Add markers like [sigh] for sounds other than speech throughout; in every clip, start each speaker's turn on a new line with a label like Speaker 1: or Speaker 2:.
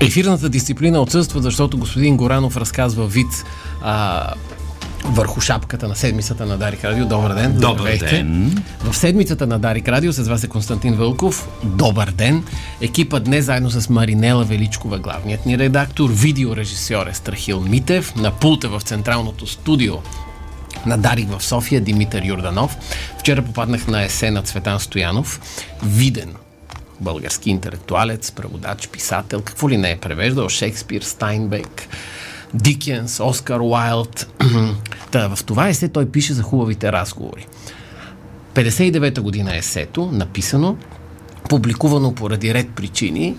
Speaker 1: Ефирната дисциплина отсъства, защото господин Горанов разказва вид а, върху шапката на седмицата на Дарик Радио. Добър ден!
Speaker 2: Добър Здравейте. ден!
Speaker 1: В седмицата на Дарик Радио с вас е Константин Вълков. Добър ден! Екипа днес заедно с Маринела Величкова, главният ни редактор, видеорежисьор е Страхил Митев, на пулта в централното студио на Дарик в София Димитър Юрданов. Вчера попаднах на есе на Цветан Стоянов. Виден български интелектуалец, преводач, писател, какво ли не е превеждал, Шекспир, Стайнбек, Дикенс, Оскар Уайлд. [clears throat] Та, в това есе той пише за хубавите разговори. 59-та година е есето, написано, публикувано поради ред причини,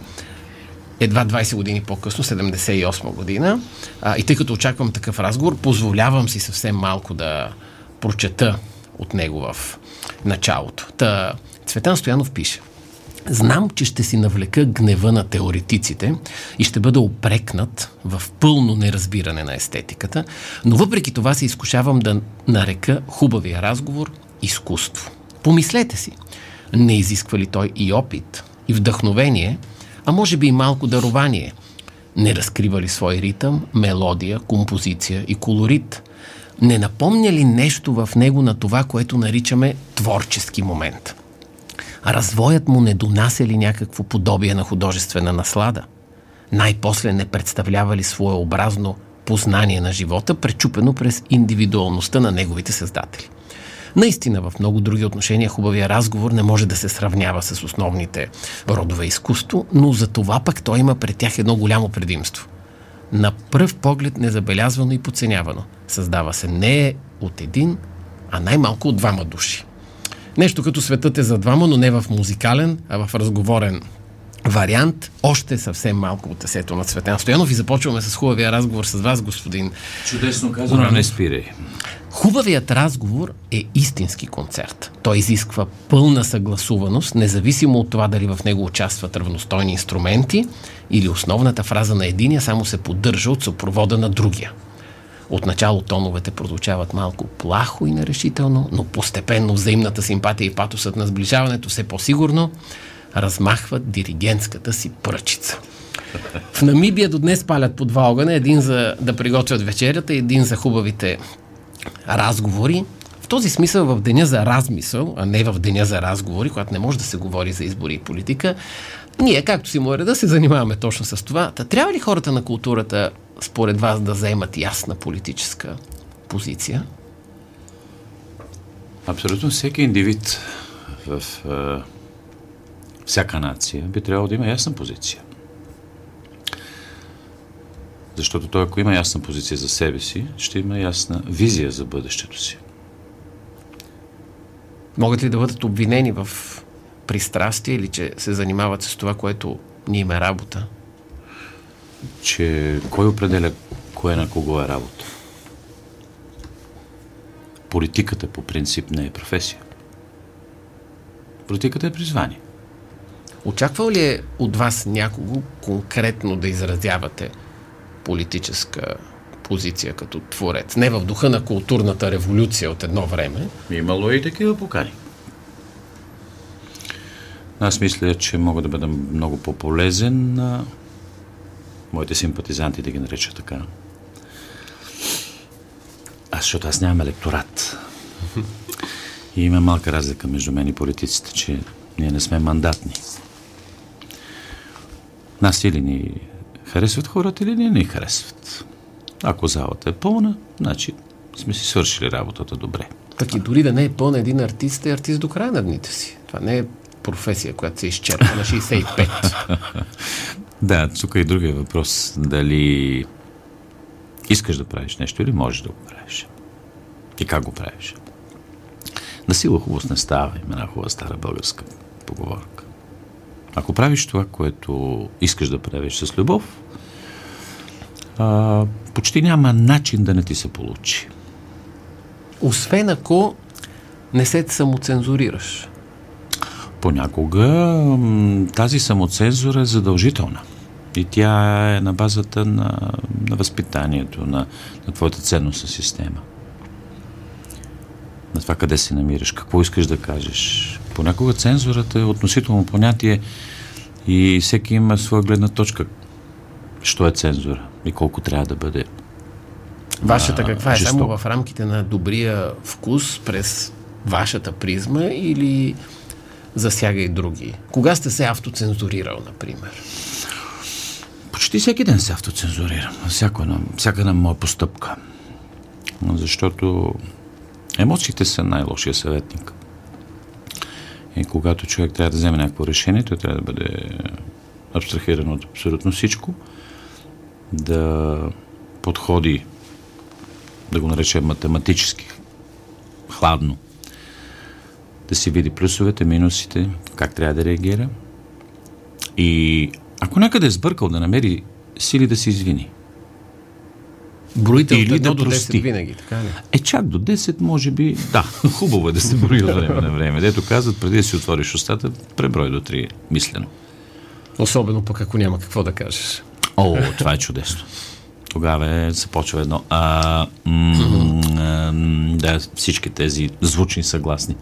Speaker 1: едва 20 години по-късно, 78 година. А, и тъй като очаквам такъв разговор, позволявам си съвсем малко да прочета от него в началото. Та, Цветан Стоянов пише – Знам, че ще си навлека гнева на теоретиците и ще бъда опрекнат в пълно неразбиране на естетиката, но въпреки това се изкушавам да нарека хубавия разговор изкуство. Помислете си, не изисква ли той и опит, и вдъхновение, а може би и малко дарование? Не разкрива ли свой ритъм, мелодия, композиция и колорит? Не напомня ли нещо в него на това, което наричаме творчески момент – развоят му не донася ли някакво подобие на художествена наслада? Най-после не представлява ли своеобразно познание на живота, пречупено през индивидуалността на неговите създатели? Наистина, в много други отношения хубавия разговор не може да се сравнява с основните родове изкуство, но за това пък той има пред тях едно голямо предимство. На пръв поглед незабелязвано и подценявано. Създава се не от един, а най-малко от двама души. Нещо като светът е за двама, но не в музикален, а в разговорен вариант. Още съвсем малко от есето на Цветан Стоянов и започваме с хубавия разговор с вас, господин.
Speaker 2: Чудесно казано, не спирай.
Speaker 1: Хубавият разговор е истински концерт. Той изисква пълна съгласуваност, независимо от това дали в него участват равностойни инструменти или основната фраза на единия само се поддържа от съпровода на другия. Отначало тоновете прозвучават малко плахо и нерешително, но постепенно взаимната симпатия и патосът на сближаването все по-сигурно размахват диригентската си пръчица. В Намибия до днес палят по два огъня, един за да приготвят вечерята, един за хубавите разговори. В този смисъл в деня за размисъл, а не в деня за разговори, когато не може да се говори за избори и политика, ние, както си му е реда, се занимаваме точно с това. Та трябва ли хората на културата според вас да заемат ясна политическа позиция?
Speaker 2: Абсолютно всеки индивид в е, всяка нация би трябвало да има ясна позиция. Защото той, ако има ясна позиция за себе си, ще има ясна визия за бъдещето си.
Speaker 1: Могат ли да бъдат обвинени в пристрастие или че се занимават с това, което ни има е работа?
Speaker 2: Че кой определя кое на кого е работа? Политиката по принцип не е професия. Политиката е призвание.
Speaker 1: Очаква ли е от вас някого конкретно да изразявате политическа позиция като творец? Не в духа на културната революция от едно време.
Speaker 2: Имало и такива покани. Аз мисля, че мога да бъда много по-полезен на моите симпатизанти да ги нареча така. Аз, защото аз нямам електорат. И има малка разлика между мен и политиците, че ние не сме мандатни. Нас или ни харесват хората, или не ни харесват. Ако залата е пълна, значи сме си свършили работата добре.
Speaker 1: Так и дори да не е пълна един артист, е артист до края на дните си. Това не е професия, която се изчерпва на 65. [laughs]
Speaker 2: Да, тук е и другия въпрос. Дали искаш да правиш нещо или можеш да го правиш? И как го правиш? На сила хубост не става. Има една хубава стара българска поговорка. Ако правиш това, което искаш да правиш с любов, а, почти няма начин да не ти се получи.
Speaker 1: Освен ако не се самоцензурираш.
Speaker 2: Понякога тази самоцензура е задължителна. И тя е на базата на, на възпитанието, на, на твоята ценностна система. На това къде се намираш, какво искаш да кажеш. Понякога цензурата е относително понятие и всеки има своя гледна точка що е цензура и колко трябва да бъде
Speaker 1: Вашата каква е?
Speaker 2: жесток.
Speaker 1: Само в рамките на добрия вкус през вашата призма или засяга и други? Кога сте се автоцензурирал, например?
Speaker 2: Почти всеки ден се автоцензурирам. Всяко едно, всяка една моя постъпка. Защото емоциите са най-лошия съветник. И когато човек трябва да вземе някакво решение, той трябва да бъде абстрахиран от абсолютно всичко, да подходи, да го наречем математически, хладно, да си види плюсовете, минусите, как трябва да реагира. И ако някъде е сбъркал да намери сили да се извини.
Speaker 1: Броите
Speaker 2: Или
Speaker 1: от 1
Speaker 2: да
Speaker 1: до 10
Speaker 2: прости.
Speaker 1: винаги, така ли?
Speaker 2: Е, чак до 10, може би, да, [laughs] хубаво е да се брои от време на време. Дето казват, преди да си отвориш устата, преброй до 3, мислено.
Speaker 1: Особено пък ако няма какво да кажеш.
Speaker 2: О, това е чудесно. Тогава е, започва едно. А, м- м- да, всички тези звучни съгласни.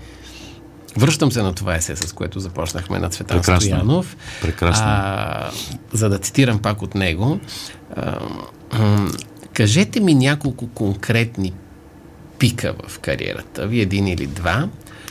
Speaker 1: Връщам се на това есе, с което започнахме на Цветан
Speaker 2: Прекрасно.
Speaker 1: Стоянов.
Speaker 2: Прекрасно.
Speaker 1: А, за да цитирам пак от него. А, кажете ми няколко конкретни пика в кариерата ви, един или два,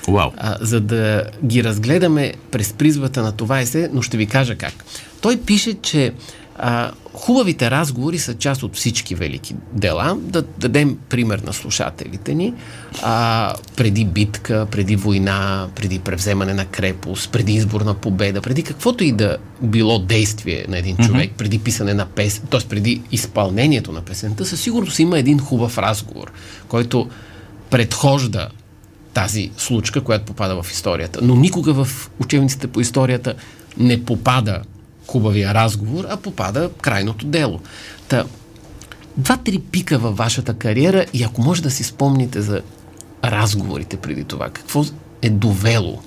Speaker 2: Вау.
Speaker 1: а, за да ги разгледаме през призвата на това есе, но ще ви кажа как. Той пише, че а, хубавите разговори са част от всички велики дела. Да дадем пример на слушателите ни. А, преди битка, преди война, преди превземане на крепост, преди избор на победа, преди каквото и да било действие на един човек, mm-hmm. преди писане на песен, т.е. преди изпълнението на песента, със сигурност има един хубав разговор, който предхожда тази случка, която попада в историята. Но никога в учебниците по историята не попада хубавия разговор, а попада крайното дело. Та, два-три пика във вашата кариера и ако може да си спомните за разговорите преди това, какво е довело?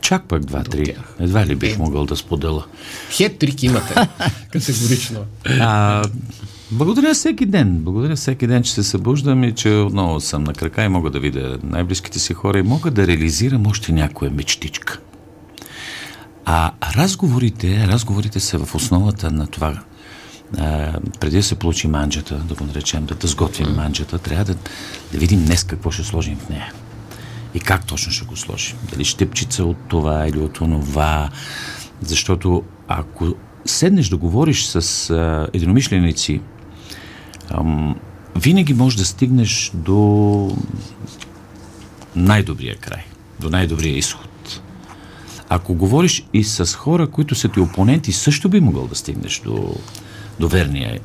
Speaker 2: Чак пък два-три. Едва ли бих могъл да споделя.
Speaker 1: Хет-трик имате, [laughs] категорично.
Speaker 2: А, благодаря всеки ден. Благодаря всеки ден, че се събуждам и че отново съм на крака и мога да видя най-близките си хора и мога да реализирам още някоя мечтичка. А разговорите, разговорите са в основата на това. А, преди да се получи манджата, да го наречем, да, да сготвим манджата, трябва да, да видим днес какво ще сложим в нея. И как точно ще го сложим. Дали щепчица от това или от онова. Защото ако седнеш да говориш с а, единомишленици, ам, винаги можеш да стигнеш до най-добрия край, до най-добрия изход. Ако говориш и с хора, които са ти опоненти, също би могъл да стигнеш до, до верния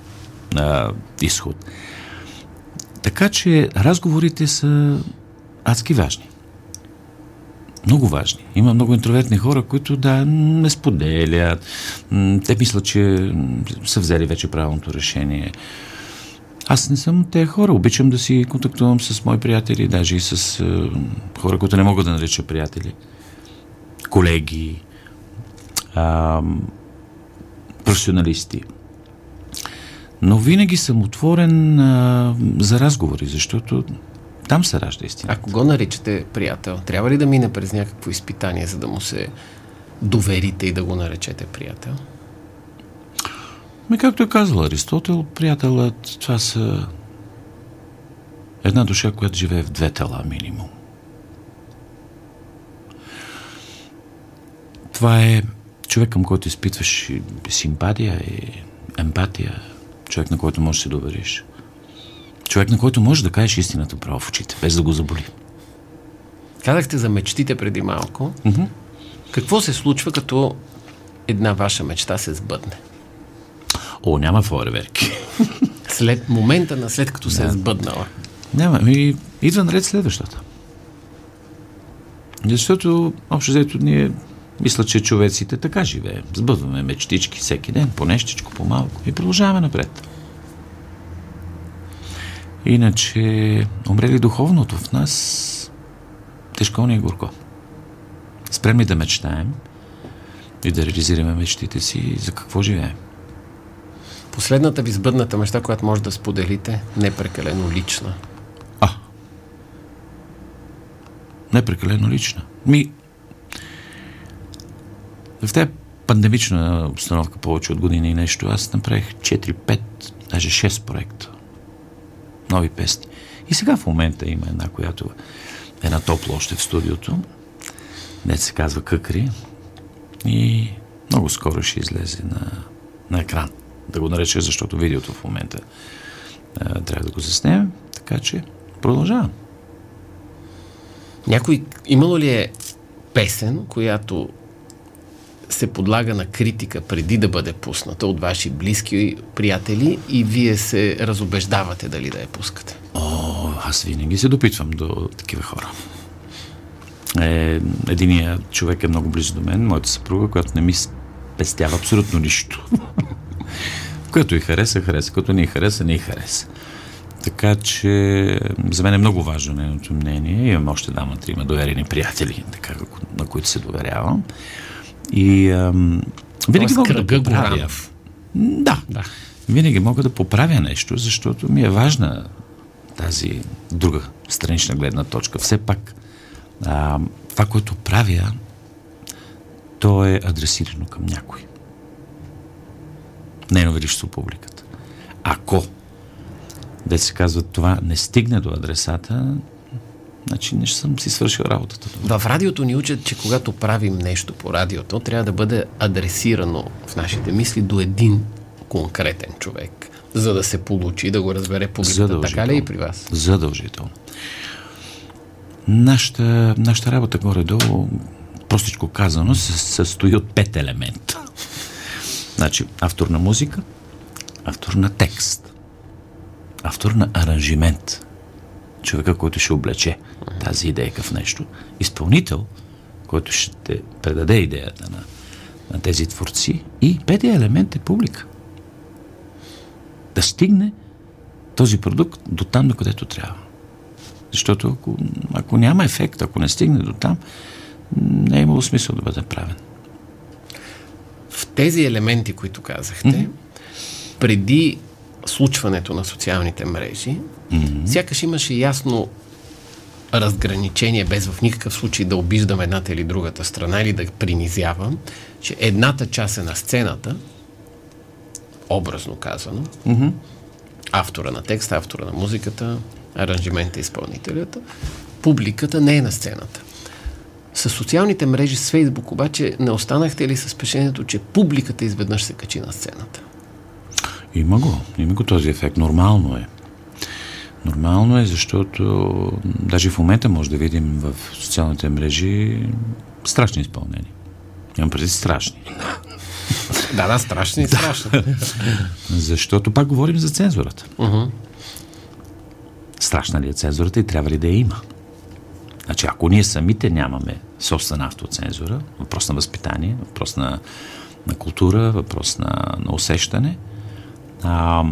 Speaker 2: а, изход. Така че разговорите са адски важни. Много важни. Има много интровертни хора, които да не споделят. Те мислят, че са взели вече правилното решение. Аз не съм тези хора. Обичам да си контактувам с мои приятели, даже и с е, хора, които не могат да нарича приятели. Колеги, а, професионалисти. Но винаги съм отворен а, за разговори, защото там се ражда истина.
Speaker 1: А кого наричате приятел? Трябва ли да мине през някакво изпитание, за да му се доверите и да го наречете приятел?
Speaker 2: Ми, както е казал Аристотел, приятелът, това са една душа, която живее в две тела минимум. Това е човек, към който изпитваш и симпатия и емпатия, човек, на който можеш да се довериш. Човек, на който можеш да кажеш истината право в очите, без да го заболи.
Speaker 1: Казахте за мечтите преди малко. Mm-hmm. Какво се случва, като една ваша мечта се сбъдне?
Speaker 2: О, няма фойерверки.
Speaker 1: След момента на след като се е сбъднала.
Speaker 2: Няма, ми идва наред следващата. Защото, общо взето, ние мисля, че човеците така живеем. Сбъдваме мечтички всеки ден, по нещичко, по малко и продължаваме напред. Иначе, умре ли духовното в нас, тежко ни е горко. Спрем ли да мечтаем и да реализираме мечтите си, за какво живеем?
Speaker 1: Последната ви сбъдната мечта, която може да споделите, не прекалено лична.
Speaker 2: А. Не прекалено лична. Ми. В тези пандемична обстановка повече от години и нещо, аз направих 4-5, даже 6 проекта. Нови песни. И сега в момента има една, която е една топла още в студиото. Не се казва Къкри. И много скоро ще излезе на, на екран. Да го нареча, защото видеото в момента а, трябва да го заснемем. Така че продължавам.
Speaker 1: Някой, имало ли е песен, която се подлага на критика преди да бъде пусната от ваши близки приятели и вие се разобеждавате дали да я пускате?
Speaker 2: О, аз винаги се допитвам до такива хора. Е, единият човек е много близо до мен, моята съпруга, която не ми спестява абсолютно нищо. [laughs] Което и хареса, хареса. Като не и хареса, не и хареса. Така че за мен е много важно нейното мнение. Имам още дама, трима доверени приятели, така, на които се доверявам. И ам, винаги мога да поправя. Да, да. Винаги мога да поправя нещо, защото ми е важна тази друга странична гледна точка. Все пак а, това, което правя, то е адресирано към някой. Нейно величество публиката. Ако, да се казва, това не стигне до адресата, значи не съм си свършил работата.
Speaker 1: В радиото ни учат, че когато правим нещо по радиото, трябва да бъде адресирано в нашите мисли до един конкретен човек, за да се получи, да го разбере публиката. Така ли и при вас?
Speaker 2: Задължително. Нашата, нашата работа горе-долу, простичко казано, се състои от пет елемента. Значи, автор на музика, автор на текст, автор на аранжимент, човека, който ще облече тази идейка в нещо, изпълнител, който ще предаде идеята на, на тези творци и петия елемент е публика. Да стигне този продукт до там, до където трябва. Защото ако, ако няма ефект, ако не стигне до там, не е имало смисъл да бъде правен.
Speaker 1: В тези елементи, които казахте, mm-hmm. преди случването на социалните мрежи, mm-hmm. сякаш имаше ясно разграничение, без в никакъв случай да обиждам едната или другата страна или да принизявам, че едната част е на сцената, образно казано, mm-hmm. автора на текста, автора на музиката, аранжимента, изпълнителята, публиката не е на сцената. С социалните мрежи, с Фейсбук обаче, не останахте ли с впечатлението, че публиката изведнъж се качи на сцената?
Speaker 2: Има го. Има го този ефект. Нормално е. Нормално е, защото даже в момента може да видим в социалните мрежи страшни изпълнения. Имам преди страшни. [laughs]
Speaker 1: да, да, страшни и страшни. [laughs]
Speaker 2: защото пак говорим за цензурата. Uh-huh. Страшна ли е цензурата и трябва ли да я има? Значи, ако ние самите нямаме собствена автоцензура, въпрос на възпитание, въпрос на, на култура, въпрос на, на усещане, а,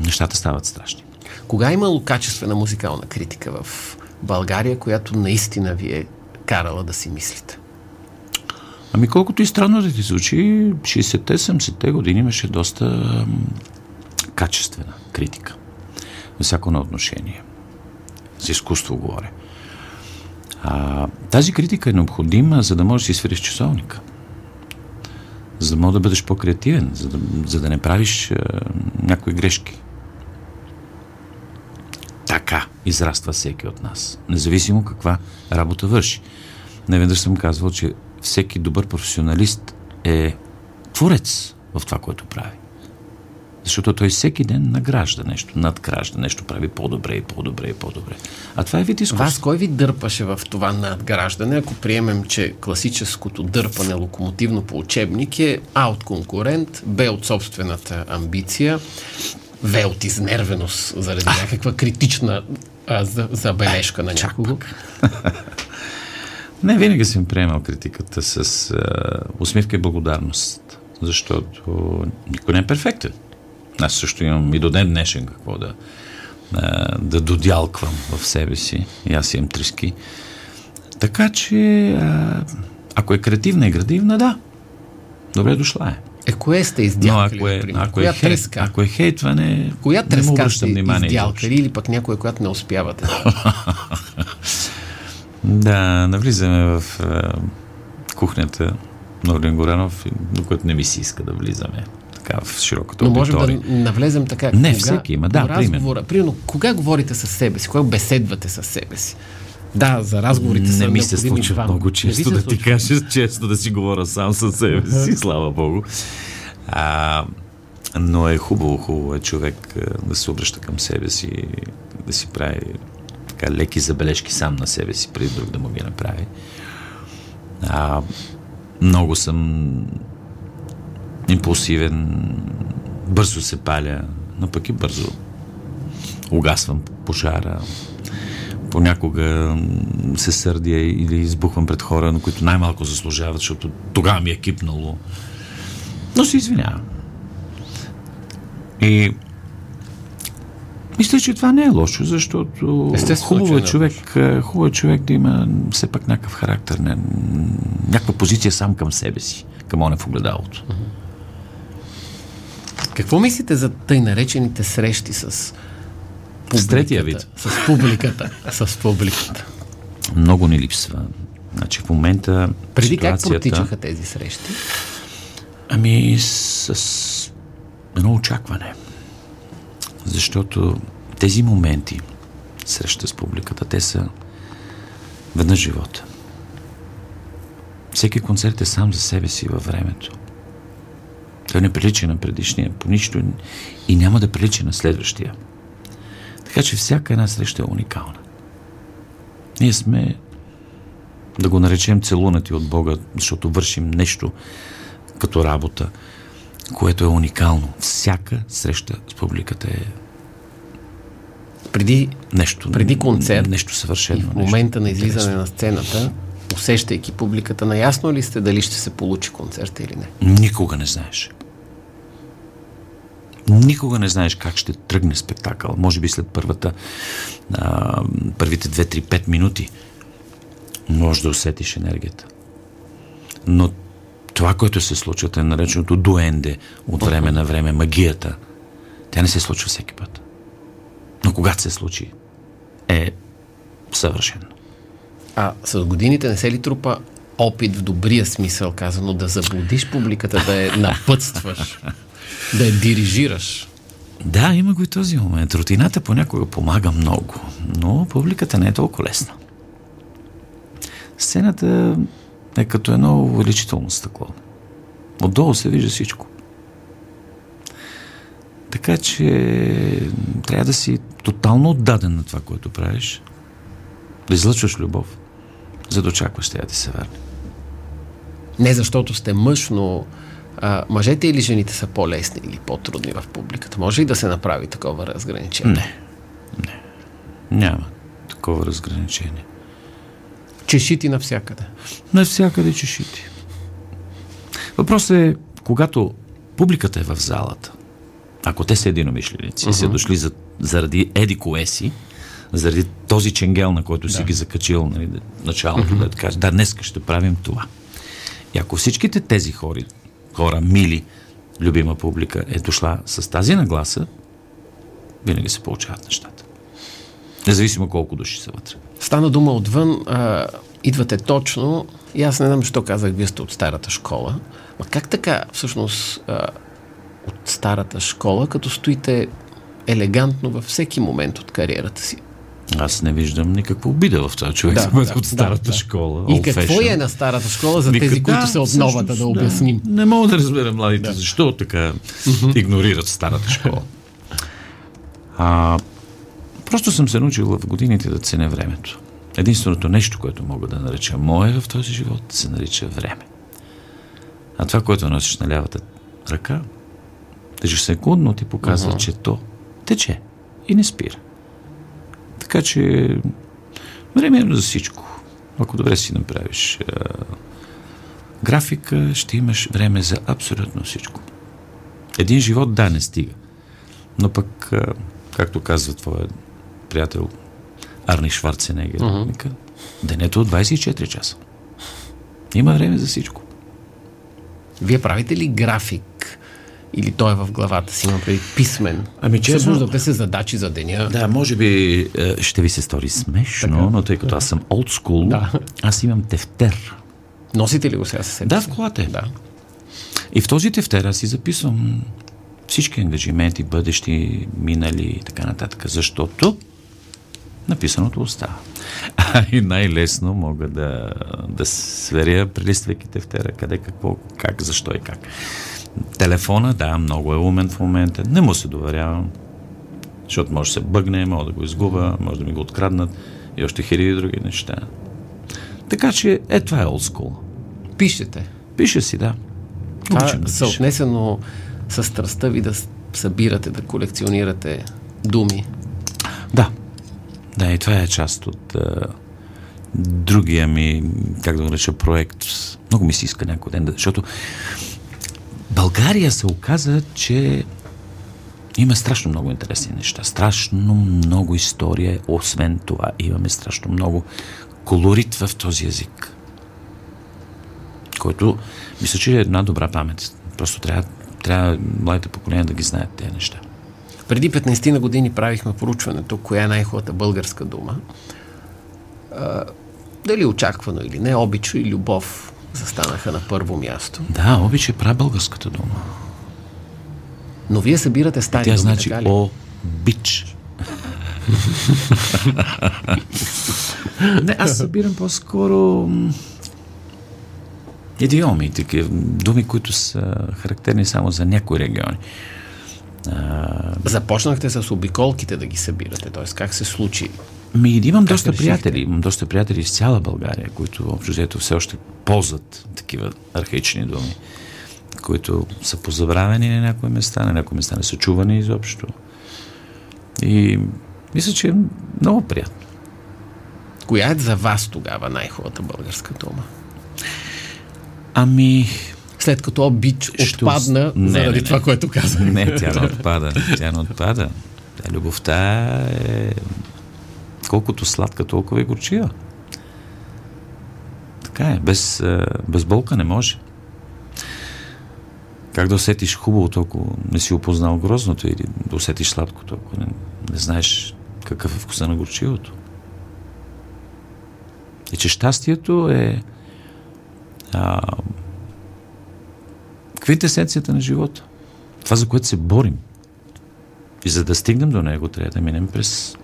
Speaker 2: нещата стават страшни.
Speaker 1: Кога е имало качествена музикална критика в България, която наистина ви е карала да си мислите?
Speaker 2: Ами колкото и странно да ти звучи, 60-те, 70-те години имаше доста качествена критика. За всяко на отношение. За изкуство говоря. А, тази критика е необходима, за да можеш да си свириш часовника. За да можеш да бъдеш по-креативен, за да, за да не правиш а, някои грешки. Така израства всеки от нас. Независимо каква работа върши. Неведнъж съм казвал, че всеки добър професионалист е творец в това, което прави. Защото той всеки ден награжда нещо, надгражда нещо, прави по-добре и по-добре и по-добре. А това е вид изкуство.
Speaker 1: Вас кой ви дърпаше в това надграждане, ако приемем, че класическото дърпане локомотивно по учебник е А от конкурент, Б от собствената амбиция, В от изнервеност заради някаква критична а, за, забележка на някого?
Speaker 2: Не, винаги съм приемал критиката с а, усмивка и благодарност, защото никой не е перфектен. Аз също имам и до ден днешен какво да, да додялквам в себе си. И аз имам триски. Така че, ако е креативна и градивна, да. Добре дошла е.
Speaker 1: Е, кое сте издялкали,
Speaker 2: Но ако е, ако е, хейт, треска? ако е хейтване,
Speaker 1: Коя треска не му сте внимание. издялкали или пък някоя, която не успявате? [laughs]
Speaker 2: да, навлизаме в кухнята Норден Горанов, до което не ми се иска да влизаме така в широката
Speaker 1: Но можем
Speaker 2: аудитория.
Speaker 1: да навлезем така.
Speaker 2: Не, всеки има, да,
Speaker 1: разговора, примерно, кога говорите с себе си, кога беседвате с себе си? Да, за разговорите са
Speaker 2: Не ми се случва
Speaker 1: двама.
Speaker 2: много често да ти кажа, често да си говоря сам със себе си, слава Богу. А, но е хубаво, хубаво е човек да се обръща към себе си, да си прави така леки забележки сам на себе си, преди друг да му ги направи. А, много съм импулсивен, бързо се паля, но пък и бързо угасвам пожара. Понякога се сърдя или избухвам пред хора, на които най-малко заслужават, защото тогава ми е кипнало. Но се извинявам. И мисля, че това не е лошо, защото
Speaker 1: Естествено,
Speaker 2: хубаво е,
Speaker 1: е
Speaker 2: човек, е, хубаво е човек да има все пак някакъв характер, не, някаква позиция сам към себе си, към оне в огледалото.
Speaker 1: Какво мислите за тъй наречените срещи с публиката?
Speaker 2: С третия вид.
Speaker 1: С публиката. с публиката.
Speaker 2: Много ни липсва. Значи в момента
Speaker 1: Преди как
Speaker 2: ситуацията...
Speaker 1: протичаха тези срещи?
Speaker 2: Ами с едно очакване. Защото тези моменти, среща с публиката, те са веднъж живота. Всеки концерт е сам за себе си във времето. Той не прилича на предишния по нищо и няма да прилича на следващия. Така че всяка една среща е уникална. Ние сме, да го наречем, целунати от Бога, защото вършим нещо като работа, което е уникално. Всяка среща с публиката е
Speaker 1: Преди
Speaker 2: нещо.
Speaker 1: Преди концерт
Speaker 2: Нещо съвършено.
Speaker 1: и в момента на излизане на сцената, усещайки публиката, наясно ли сте дали ще се получи концерта или не?
Speaker 2: Никога не знаеш. Никога не знаеш как ще тръгне спектакъл. Може би след първата, а, първите 2-3-5 минути може да усетиш енергията. Но това, което се случва, е нареченото дуенде от време на време, магията, тя не се случва всеки път. Но когато се случи, е съвършено.
Speaker 1: А с годините не се ли трупа опит в добрия смисъл, казано, да заблудиш публиката, да я напътстваш, [laughs] да я дирижираш?
Speaker 2: Да, има го и този момент. Рутината понякога помага много, но публиката не е толкова лесна. Сцената е като едно увеличително стъкло. Отдолу се вижда всичко. Така че трябва да си тотално отдаден на това, което правиш. Да излъчваш любов, за да очакваш тя да се върне.
Speaker 1: Не защото сте мъж, но а, мъжете или жените са по-лесни или по-трудни в публиката? Може ли да се направи такова разграничение?
Speaker 2: Не. Не. Няма такова разграничение.
Speaker 1: Чешити навсякъде.
Speaker 2: Навсякъде чешити. Въпросът е, когато публиката е в залата, ако те са единомишленици и са дошли за, заради еди кое си, заради този ченгел, на който си ги закачил нали, да- началото, да ти кажа, да, днес ще правим това. И ако всичките тези хори, хора, мили, любима публика е дошла с тази нагласа, винаги се получават нещата. Независимо колко души са вътре.
Speaker 1: Стана дума отвън, а, идвате точно и аз не знам защо казах, вие сте от старата школа. Ма как така всъщност а, от старата школа, като стоите елегантно във всеки момент от кариерата си?
Speaker 2: Аз не виждам никаква обида в това човек,
Speaker 1: Да,
Speaker 2: да,
Speaker 1: да,
Speaker 2: от старата
Speaker 1: да, да.
Speaker 2: школа.
Speaker 1: И какво
Speaker 2: fashion.
Speaker 1: е на старата школа за
Speaker 2: Вика,
Speaker 1: тези, които са от
Speaker 2: всъщност,
Speaker 1: новата, да обясним?
Speaker 2: Не мога да разбера младите, защо така игнорират старата школа. [laughs] А, просто съм се научил в годините да ценя времето. Единственото нещо, което мога да нареча мое в този живот, се нарича време. А това, което носиш на лявата ръка, ежесекундно ти показва, че то тече и не спира. Така че време е за всичко. Ако добре си направиш а, графика, ще имаш време за абсолютно всичко. Един живот, да, не стига. Но пък, а, както казва твоя приятел Арни Шварценегер, uh-huh. денето от 24 часа. Има време за всичко.
Speaker 1: Вие правите ли график? Или той е в главата си, има преди писмен?
Speaker 2: Ами, честно-
Speaker 1: Събуждате се задачи за деня.
Speaker 2: Да, може би е, ще ви се стори смешно, но тъй като аз съм school,
Speaker 1: Да.
Speaker 2: аз имам тефтер.
Speaker 1: Носите ли го сега със себе
Speaker 2: Да, в колата е.
Speaker 1: Да.
Speaker 2: И в този тефтер аз си записвам всички ангажименти, бъдещи, минали и така нататък, защото написаното остава. [laughs] А и най-лесно мога да, да сверя, прелиствайки тефтера, къде, какво, как, защо и как. Телефона, да, много е умен в момента. Не му се доверявам, защото може да се бъгне, може да го изгуба, може да ми го откраднат и още хиляди други неща. Така че, е, това е school.
Speaker 1: Пишете.
Speaker 2: Пише си, да.
Speaker 1: Това
Speaker 2: да
Speaker 1: съотнесено с страстта ви да събирате, да колекционирате думи.
Speaker 2: Да. Да, и това е част от а, другия ми, как да го нареча, проект. Много ми се иска някой ден, защото България се оказа, че има страшно много интересни неща, страшно много история. Освен това, имаме страшно много колорит в този език, който мисля, че е една добра памет. Просто трябва, трябва младите поколения да ги знаят тези неща.
Speaker 1: Преди 15 на години правихме поручването, коя е най-хубавата българска дума. А, дали очаквано или не, обич и любов застанаха на първо място.
Speaker 2: Да, обич е прабългарската дума.
Speaker 1: Но вие събирате стари
Speaker 2: Тя
Speaker 1: думи,
Speaker 2: значи
Speaker 1: така ли?
Speaker 2: о бич. Не, аз събирам по-скоро идиоми, такива думи, които са характерни само за някои региони. А,
Speaker 1: Започнахте с обиколките да ги събирате, т.е. как се случи?
Speaker 2: Ми, имам доста
Speaker 1: решихте?
Speaker 2: приятели. Имам доста приятели из цяла България, които общо взето все още ползват такива архаични думи, които са позабравени на някои места, на някои места не са чувани изобщо. И мисля, че е много приятно.
Speaker 1: Коя е за вас тогава най-хубавата българска дума?
Speaker 2: Ами,
Speaker 1: След като обич
Speaker 2: Ще
Speaker 1: отпадна
Speaker 2: не,
Speaker 1: заради
Speaker 2: не, не.
Speaker 1: това, което казах.
Speaker 2: не, тя не отпада. Тя не отпада. Тя любовта е колкото сладка, толкова и горчива. Така е. Без, а, без болка не може. Как да усетиш хубавото, ако не си опознал грозното или да усетиш сладкото, ако не, не знаеш какъв е вкуса на горчивото. И че щастието е а, квинтесенцията на живота. Това, за което се борим. И за да стигнем до него, трябва да минем през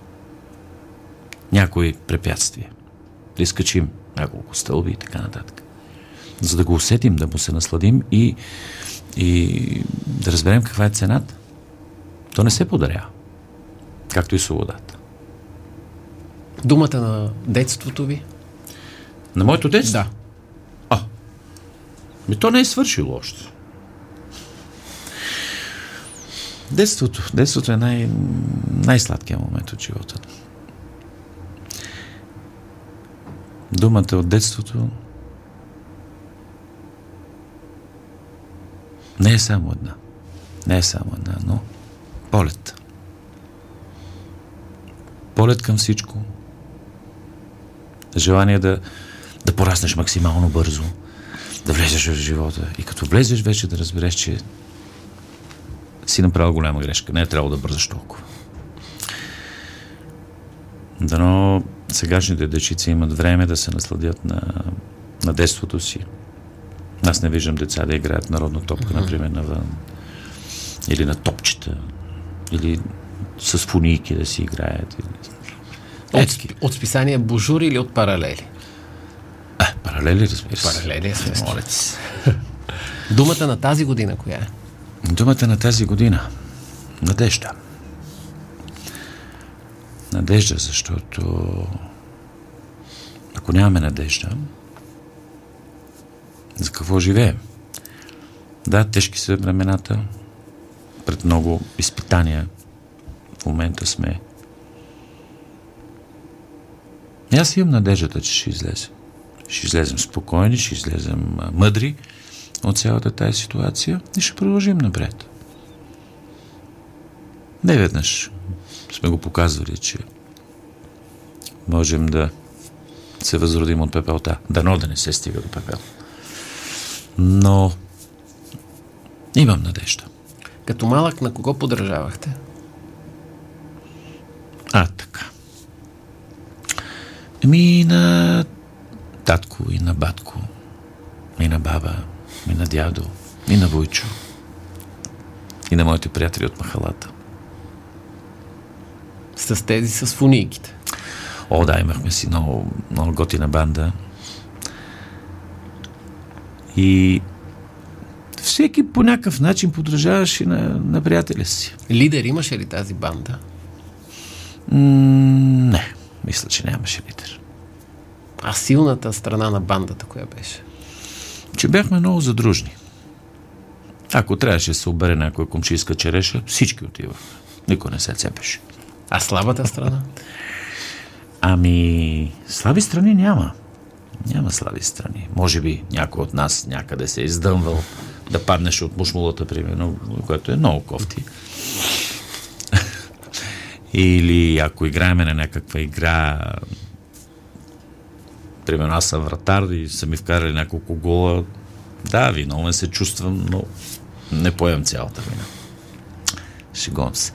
Speaker 2: някои препятствия. Да изкачим няколко стълби и така нататък. За да го усетим, да му се насладим и, и да разберем каква е цената. То не се подарява. Както и свободата.
Speaker 1: Думата на детството ви?
Speaker 2: На моето детство?
Speaker 1: Да.
Speaker 2: А, ми то не е свършило още. Детството. Детството е най- най-сладкият момент от живота. Думата от детството не е само една. Не е само една, но полет. Полет към всичко. Желание да, да пораснеш максимално бързо, да влезеш в живота. И като влезеш вече да разбереш, че си направил голяма грешка. Не е трябвало да бързаш толкова. Дано сегашните дечици имат време да се насладят на, на детството си. Аз не виждам деца да играят народна топка, например, навън. Или на топчета. Или с фунийки да си играят. Или...
Speaker 1: От, от списание Божур или от паралели?
Speaker 2: А, паралели, разбира се.
Speaker 1: Паралели, естествено.
Speaker 2: Моля.
Speaker 1: Думата на тази година коя е?
Speaker 2: Думата на тази година. Надежда. Надежда, защото ако нямаме надежда, за какво живеем? Да, тежки са времената, пред много изпитания в момента сме. И аз имам надеждата, че ще излезем. Ще излезем спокойни, ще излезем мъдри от цялата тази ситуация и ще продължим напред. Не веднъж сме го показвали, че можем да се възродим от пепелта. Дано да не се стига до пепел. Но имам надежда.
Speaker 1: Като малък на кого подражавахте?
Speaker 2: А, така. Еми на татко и на батко. и на баба, и на дядо, и на Войчо, и на моите приятели от махалата.
Speaker 1: С тези с фунийките.
Speaker 2: О, да, имахме си много, много готина банда. И всеки по някакъв начин подражаваше на, на приятеля си.
Speaker 1: Лидер имаше ли тази банда?
Speaker 2: М- не, мисля, че нямаше лидер.
Speaker 1: А силната страна на бандата коя беше?
Speaker 2: Че бяхме много задружни. Ако трябваше да се обере някоя комчийска череша, всички отиваха. Никой не се цепеше.
Speaker 1: А слабата страна?
Speaker 2: Ами, слаби страни няма. Няма слаби страни. Може би някой от нас някъде се е издъмвал да паднеш от мушмулата, примерно, което е много кофти. Или ако играем на някаква игра, примерно аз съм вратар и са ми вкарали няколко гола, да, виновен се чувствам, но не поем цялата вина. Шегувам се.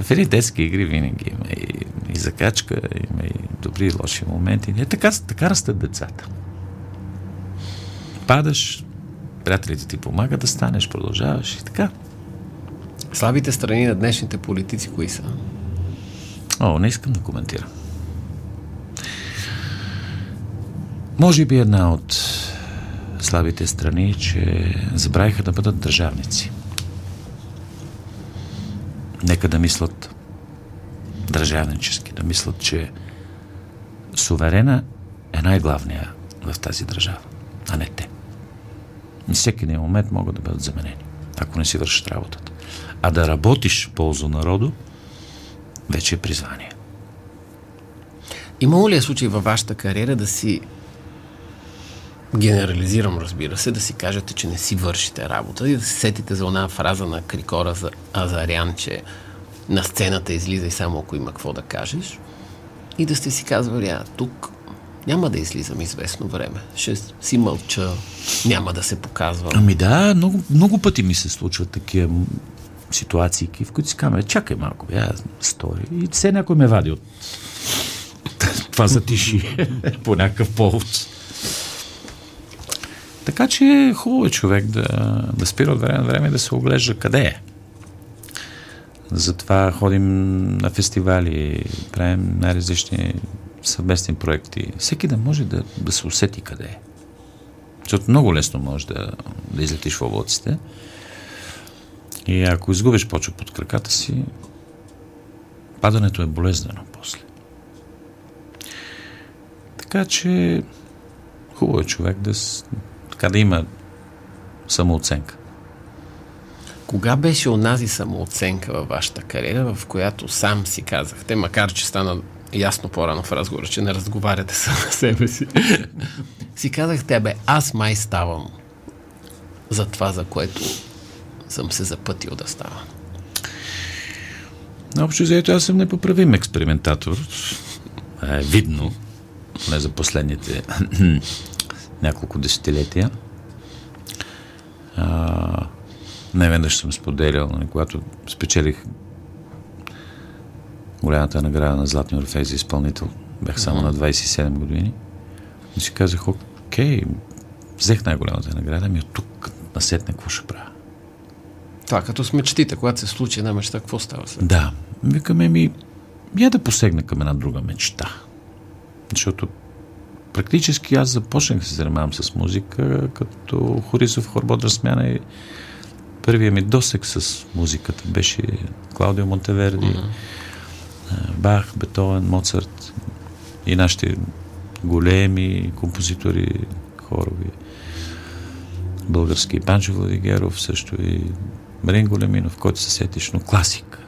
Speaker 2: В едни детски игри винаги има и, и закачка, има и добри и лоши моменти. Не, така, така растат децата. Падаш, приятелите ти помагат да станеш, продължаваш и така.
Speaker 1: Слабите страни на днешните политици кои са?
Speaker 2: О, не искам да коментирам. Може би една от слабите страни, че забравиха да бъдат държавници. Нека да мислят държавнически, да мислят, че суверена е най-главния в тази държава, а не те. И всеки един момент могат да бъдат заменени, ако не си вършат работата. А да работиш в полза народу, вече е призвание.
Speaker 1: Имало ли е случай във вашата кариера да си генерализирам, разбира се, да си кажете, че не си вършите работа и да се сетите за една фраза на Крикора за Азарян, че на сцената излиза и само ако има какво да кажеш и да сте си казвали, а тук няма да излизам известно време. Ще си мълча, няма да се показвам.
Speaker 2: Ами да, много, много пъти ми се случват такива ситуации, в които си казвам, чакай малко, я стори. И все някой ме вади от [laughs] това затиши [laughs] по някакъв повод. Така че хубаво е човек да, да спира от време на време да се оглежда къде е. Затова ходим на фестивали, правим най-различни съвместни проекти. Всеки да може да, да се усети къде е. Защото много лесно може да, да излетиш в облаците. И ако изгубиш почва под краката си, падането е болезнено после. Така че хубаво е човек да, така да има самооценка.
Speaker 1: Кога беше онази самооценка във вашата кариера, в която сам си казахте, макар че стана ясно по-рано в разговора, че не разговаряте [laughs] с себе си, [laughs] си казахте, бе, аз май ставам за това, за което съм се запътил да става.
Speaker 2: Общо заето аз съм непоправим експериментатор. Е видно, не за последните няколко десетилетия. А, не веднъж съм споделял, нали, когато спечелих голямата награда на Златния Орфей за изпълнител. Бях само на 27 години. И си казах, окей, взех най-голямата награда, ми от тук насетне какво ще правя.
Speaker 1: Това като с мечтите, когато се случи една мечта, какво става след?
Speaker 2: Да. Викаме ми, я да посегна към една друга мечта. Защото практически аз започнах да се занимавам с музика, като хоризов хор Бодра смяна и първият ми досек с музиката беше Клаудио Монтеверди, mm-hmm. Бах, Бетовен, Моцарт и нашите големи композитори хорови. Български Панчо Владигеров, също и Марин Големинов, който се сетиш, но класик.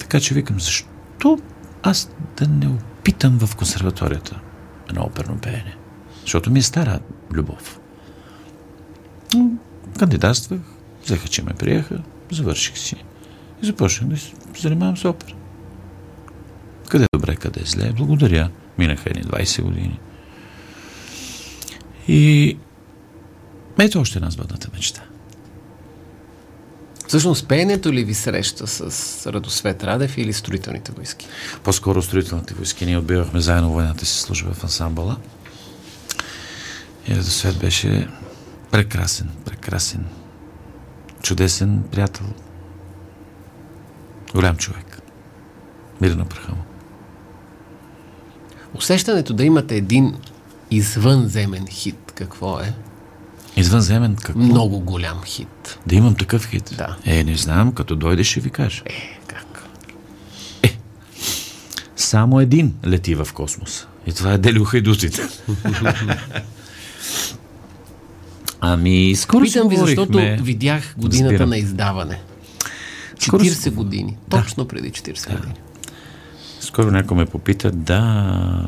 Speaker 2: Така че викам, защо аз да не опитам в консерваторията на оперно пеене? Защото ми е стара любов. Кандидатствах, взеха, че ме приеха, завърших си и започнах да се занимавам с опера. Къде е добре, къде е зле. Благодаря. Минаха едни 20 години. И ето още една сбъдната мечта.
Speaker 1: Всъщност пеенето ли ви среща с Радосвет Радев или строителните войски?
Speaker 2: По-скоро строителните войски. Ние отбивахме заедно военната си служба в ансамбъла. И Радосвет беше прекрасен, прекрасен, чудесен приятел. Голям човек. Мир на праха му.
Speaker 1: Усещането да имате един извънземен хит, какво е?
Speaker 2: Извънземен какво?
Speaker 1: Много голям хит.
Speaker 2: Да имам такъв хит?
Speaker 1: Да.
Speaker 2: Е, не знам, като дойде ще ви кажа.
Speaker 1: Е, как?
Speaker 2: Само един лети в космоса. И това е Делио Хайдутите. [laughs] ами, скоро
Speaker 1: Питам ви, защото видях годината
Speaker 2: Разбирам.
Speaker 1: на издаване.
Speaker 2: Скоро
Speaker 1: 40
Speaker 2: си-
Speaker 1: години.
Speaker 2: Да.
Speaker 1: Точно преди 40 години.
Speaker 2: Скоро някой ме попита, да,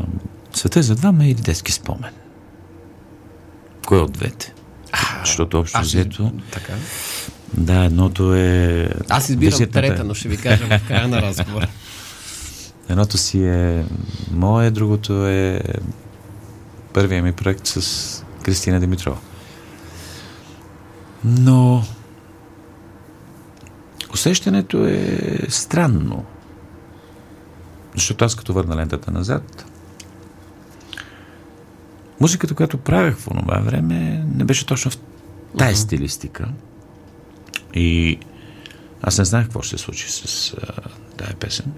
Speaker 2: света е за двама или детски спомен? Кой от двете? Защото общо
Speaker 1: Аз
Speaker 2: взето,
Speaker 1: Така.
Speaker 2: да, едното е...
Speaker 1: Аз избирам
Speaker 2: визитната-
Speaker 1: трета, но ще ви кажа в края на разговора. [laughs]
Speaker 2: Едното си е мое, другото е първия ми проект с Кристина Димитрова. Но усещането е странно. Защото аз като върна лентата назад, музиката, която правех в това време, не беше точно в тая стилистика. И аз не знаех какво ще се случи с а, тая песен.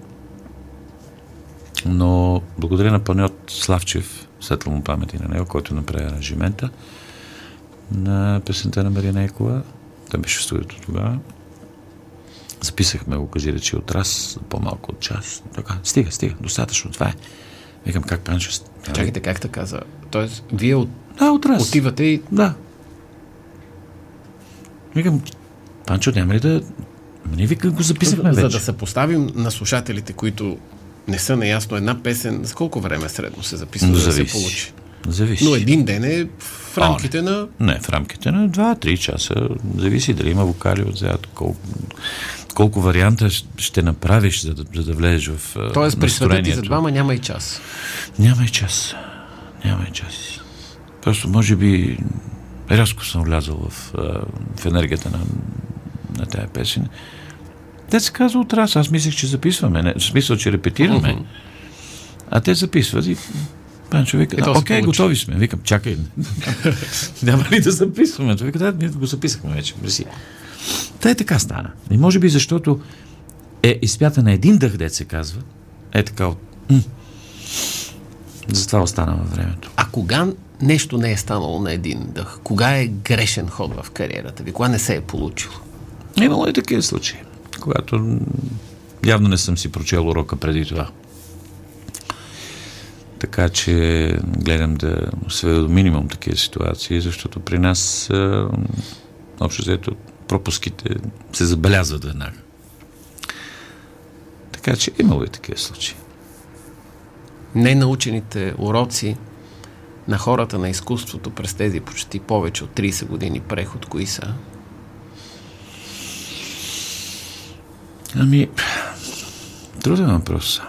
Speaker 2: Но благодаря на Панеот Славчев, светла му памет и на него, който направи аранжимента на песента на Марина Екова. Той беше в студиото тогава. Записахме го, кажи речи от раз, по-малко от час. Така, стига, стига, достатъчно, това е. Викам, как Панчо... няма ли-
Speaker 1: Чакайте, как така каза? Тоест, вие от,
Speaker 2: Да, от раз.
Speaker 1: отивате и
Speaker 2: Да. Викам, Панчо, няма ли да... Не вика, го записахме
Speaker 1: за
Speaker 2: вече.
Speaker 1: да се поставим на слушателите, които не са наясно една песен, за колко време средно се записва, да се получи?
Speaker 2: Зависи.
Speaker 1: Но един ден е в рамките на...
Speaker 2: Не, в рамките на 2-3 часа. Зависи дали има вокали отзад, колко, колко варианта ще направиш, за да, за да влезеш в а,
Speaker 1: Тоест, при света ти за
Speaker 2: настроението.
Speaker 1: двама няма и час.
Speaker 2: Няма и час. Няма и час. Просто, може би, рязко съм влязъл в, в енергията на, на тая песен. Те се казва от раз. Аз мислех, че записваме. Не, в смисъл, че репетираме.
Speaker 1: Мгм.
Speaker 2: А те записват и Панчо вика, да, окей, готови сме. Викам, чакай. [laughs] Няма ли да записваме? Той вика, да, ние го записахме вече. Мерси. Та е така стана. И може би защото е изпята на един дъх, дет се казва. Е така от... м. Затова остана във времето.
Speaker 1: А кога нещо не е станало на един дъх? Кога е грешен ход в кариерата ви? Кога не се е получило?
Speaker 2: Имало и такива случаи, когато явно не съм си прочел урока преди това. Така че гледам да сведа до минимум такива ситуации, защото при нас а, общо взето пропуските се забелязват веднага. Така че имало и такива случаи.
Speaker 1: Ненаучените уроци на хората на изкуството през тези почти повече от 30 години преход, кои са?
Speaker 2: Ами, труден въпрос.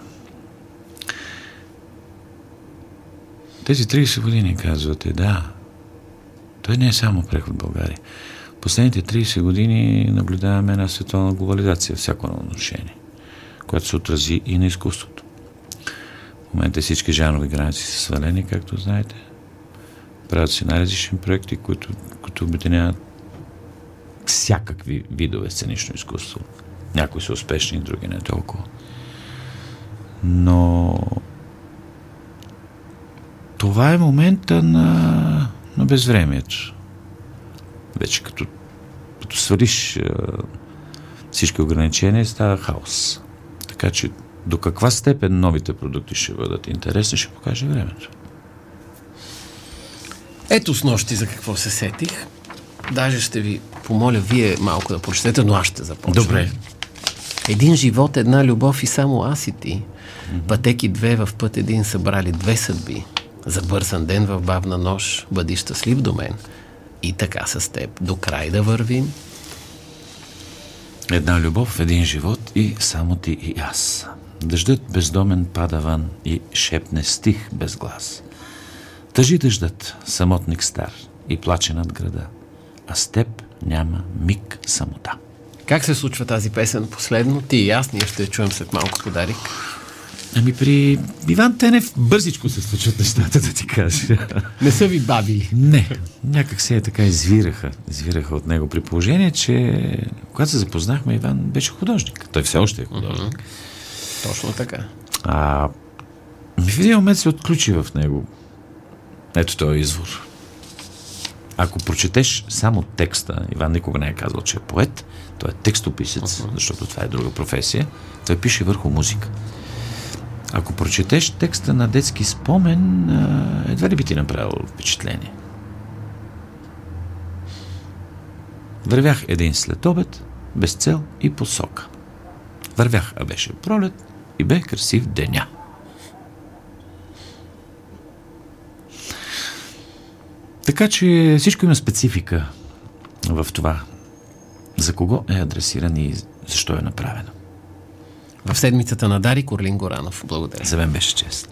Speaker 2: Тези 30 години казвате, да. Той не е само преход в България. Последните 30 години наблюдаваме една световна глобализация всяко едно отношение, която се отрази и на изкуството. В момента всички жанрови граници са свалени, както знаете. Правят се най-различни проекти, които, които обединяват всякакви видове сценично изкуство. Някои са успешни, други не толкова. Но това е момента на, на безвремието. Вече като, като свалиш всички ограничения, става хаос. Така че до каква степен новите продукти ще бъдат интересни, ще покаже времето.
Speaker 1: Ето с нощи за какво се сетих. Даже ще ви помоля вие малко да прочетете, но аз ще започна.
Speaker 2: Добре.
Speaker 1: Един живот, една любов и само аз и ти. Пътеки две в път един събрали две съдби. Забърсан ден в бавна нощ, бъди щастлив до мен. И така с теб до край да вървим.
Speaker 2: Една любов, един живот и само ти и аз. Дъждът бездомен пада вън и шепне стих без глас. Тъжи дъждът, самотник стар и плаче над града, а с теб няма миг самота.
Speaker 1: Как се случва тази песен последно? Ти и аз, ние ще я чуем след малко подарик.
Speaker 2: Ами при Иван Тенев бързичко се случват нещата, да ти кажа.
Speaker 1: Не са ви баби.
Speaker 2: Не, някак се е така извираха, извираха от него при положение, че когато се запознахме, Иван беше художник. Той все още е художник.
Speaker 1: Mm-hmm. Точно така.
Speaker 2: А в един момент се отключи в него. Ето този извор. Ако прочетеш само текста, Иван никога не е казал, че е поет, той е текстописец, uh-huh. защото това е друга професия, той пише върху музика. Ако прочетеш текста на детски спомен, едва ли би ти направил впечатление. Вървях един след обед, без цел и посока. Вървях, а беше пролет и бе красив деня. Така че всичко има специфика в това. За кого е адресиран и защо е направено.
Speaker 1: В седмицата на Дари Корлин Горанов. Благодаря.
Speaker 2: За мен беше чест.